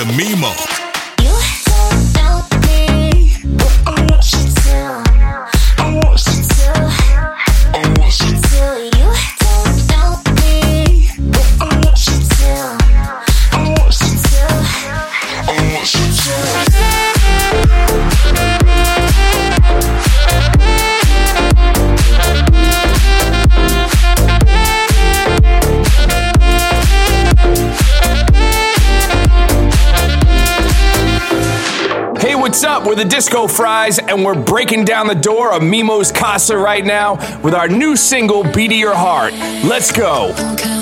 to Mimo. The Disco Fries, and we're breaking down the door of Mimo's Casa right now with our new single, Beat of Your Heart. Let's go.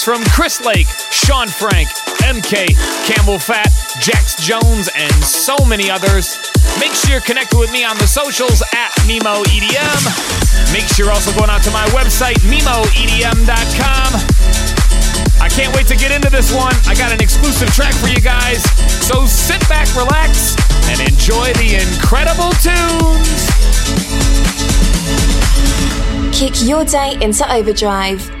Tracks from Chris Lake, Shaun Frank, MK, Camelphat, Jax Jones, and so many others. Make sure you're connected with me on the socials at Mimo EDM. Make sure you're also going out to my website, MimoEDM.com. I can't wait to get into this one. I got an exclusive track for you guys. So sit back, relax, and enjoy the incredible tunes. Kick your day into overdrive.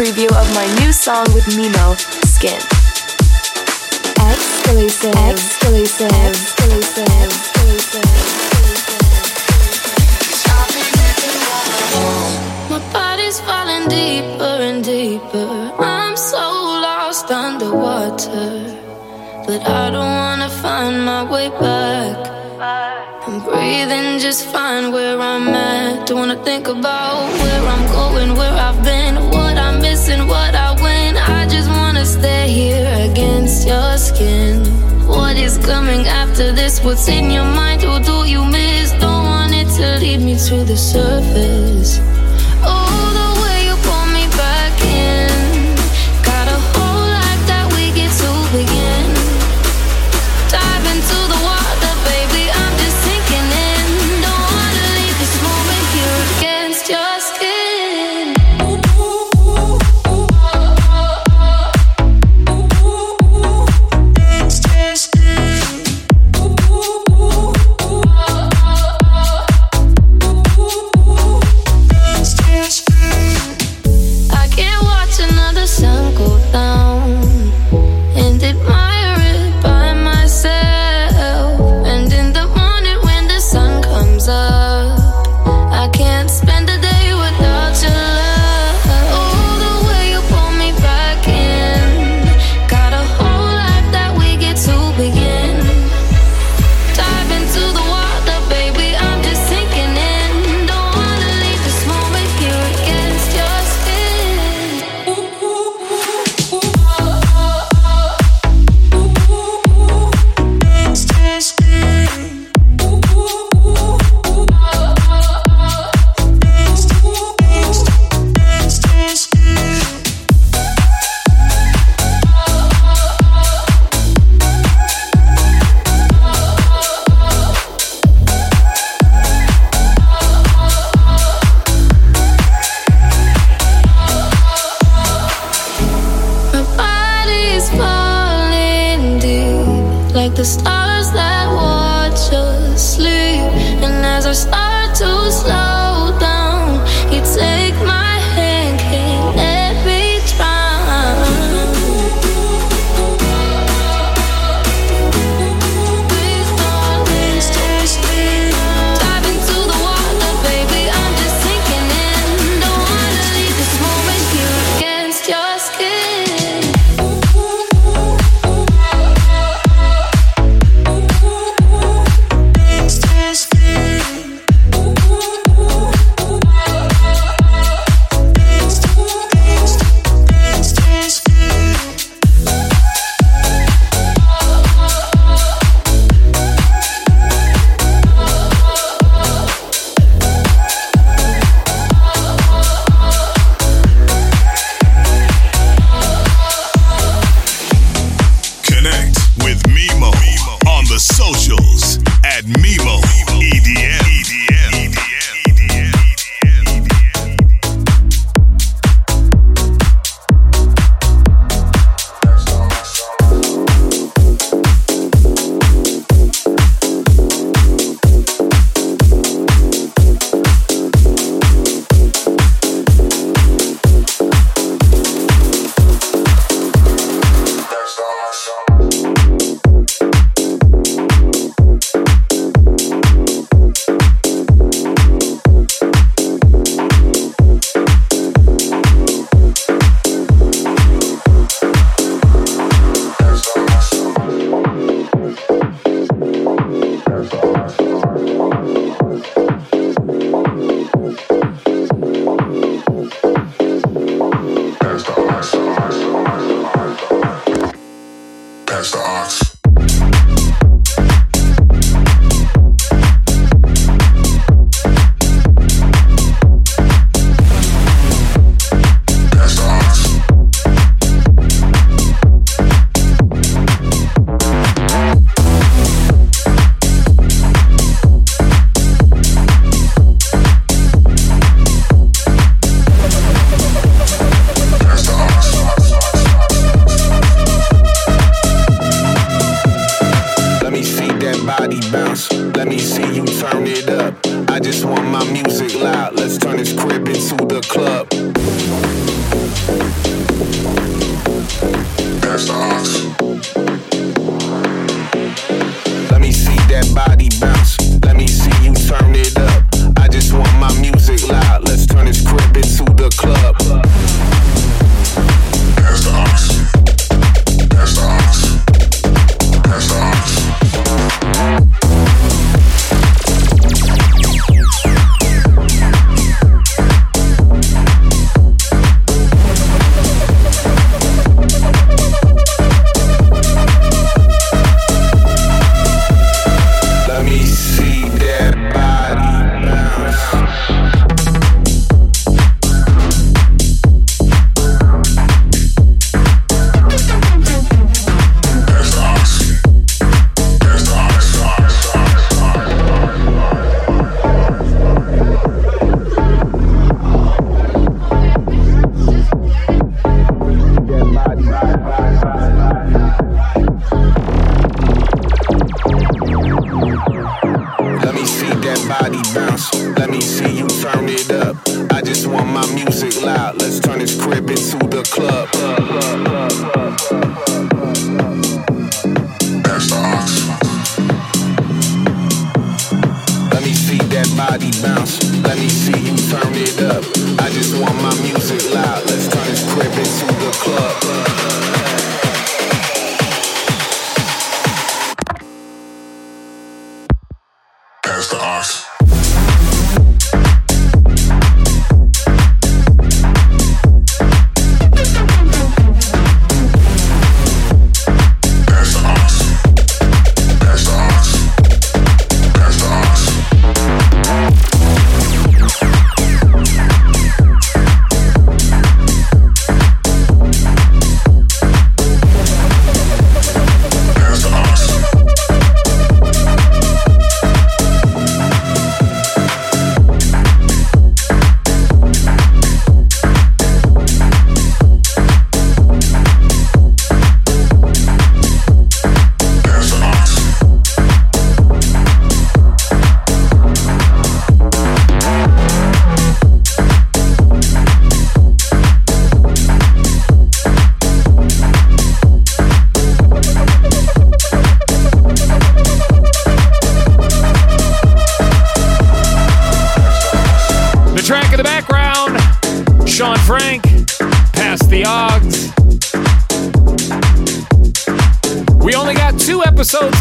Preview of my new song with Mimo, Skin. Exclusive. Exclusive. Exclusive. Exclusive. My body's falling deeper and deeper. I'm so lost underwater. But I don't wanna find my way back. I'm breathing just fine where I'm at. Don't wanna think about where I'm going, where I've been what I'm missing what I win. I just wanna stay here against your skin. What is coming after this? What's in your mind? Who do you miss? Don't want it to lead me to the surface.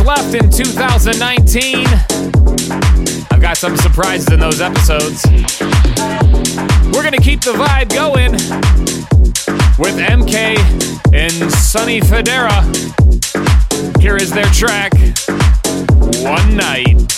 Left in 2019. I've got some surprises in those episodes. We're going to keep the vibe going with MK and Sonny Fodera. Here is their track, One Night.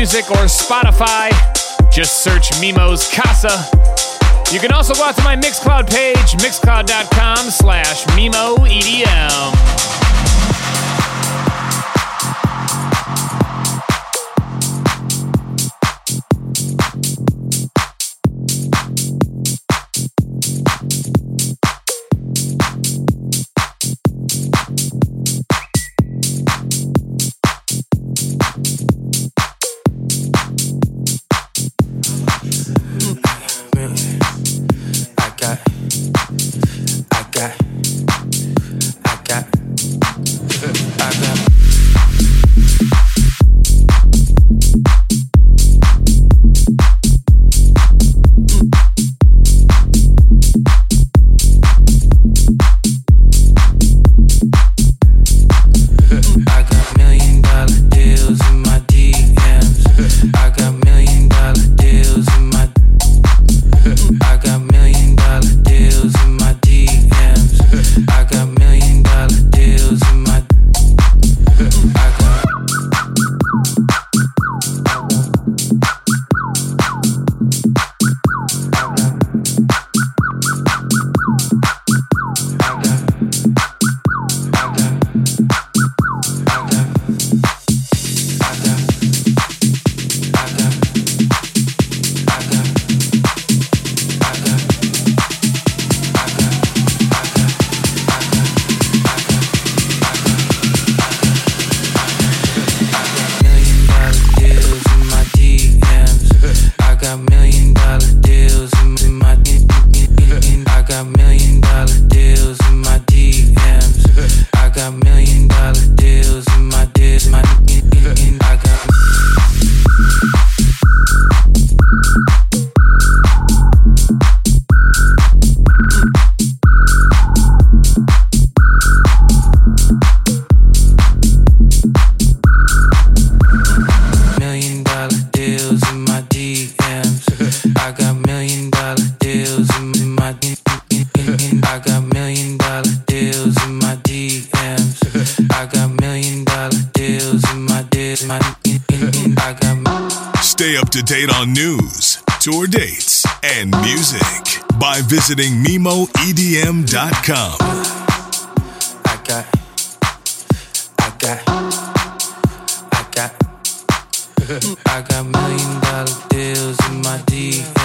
Music or Spotify. Just search Mimo's Casa. You can also go out to my Mixcloud page, mixcloud.com slash Mimo EDM. got millions. visiting MimoEDM.com. I got, I got, I got, I got million dollar deals in my D.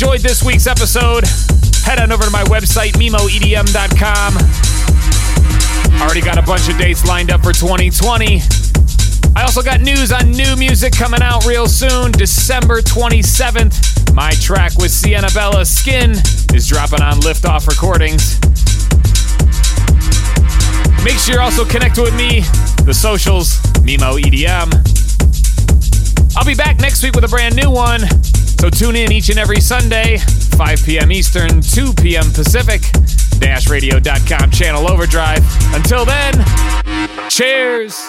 enjoyed this week's episode. Head on over to my website, MimoEDM.com. Already got a bunch of dates lined up for 2020. I also got news on new music coming out real soon, December 27th. My track with Siena Bella Skin is dropping on Liftoff Recordings. Make sure you're also connect with me, the socials, Mimo EDM. I'll be back next week with a brand new one, so tune in each and every Sunday, 5 p.m. Eastern, 2 p.m. Pacific, dashradio.com channel overdrive. Until then, cheers!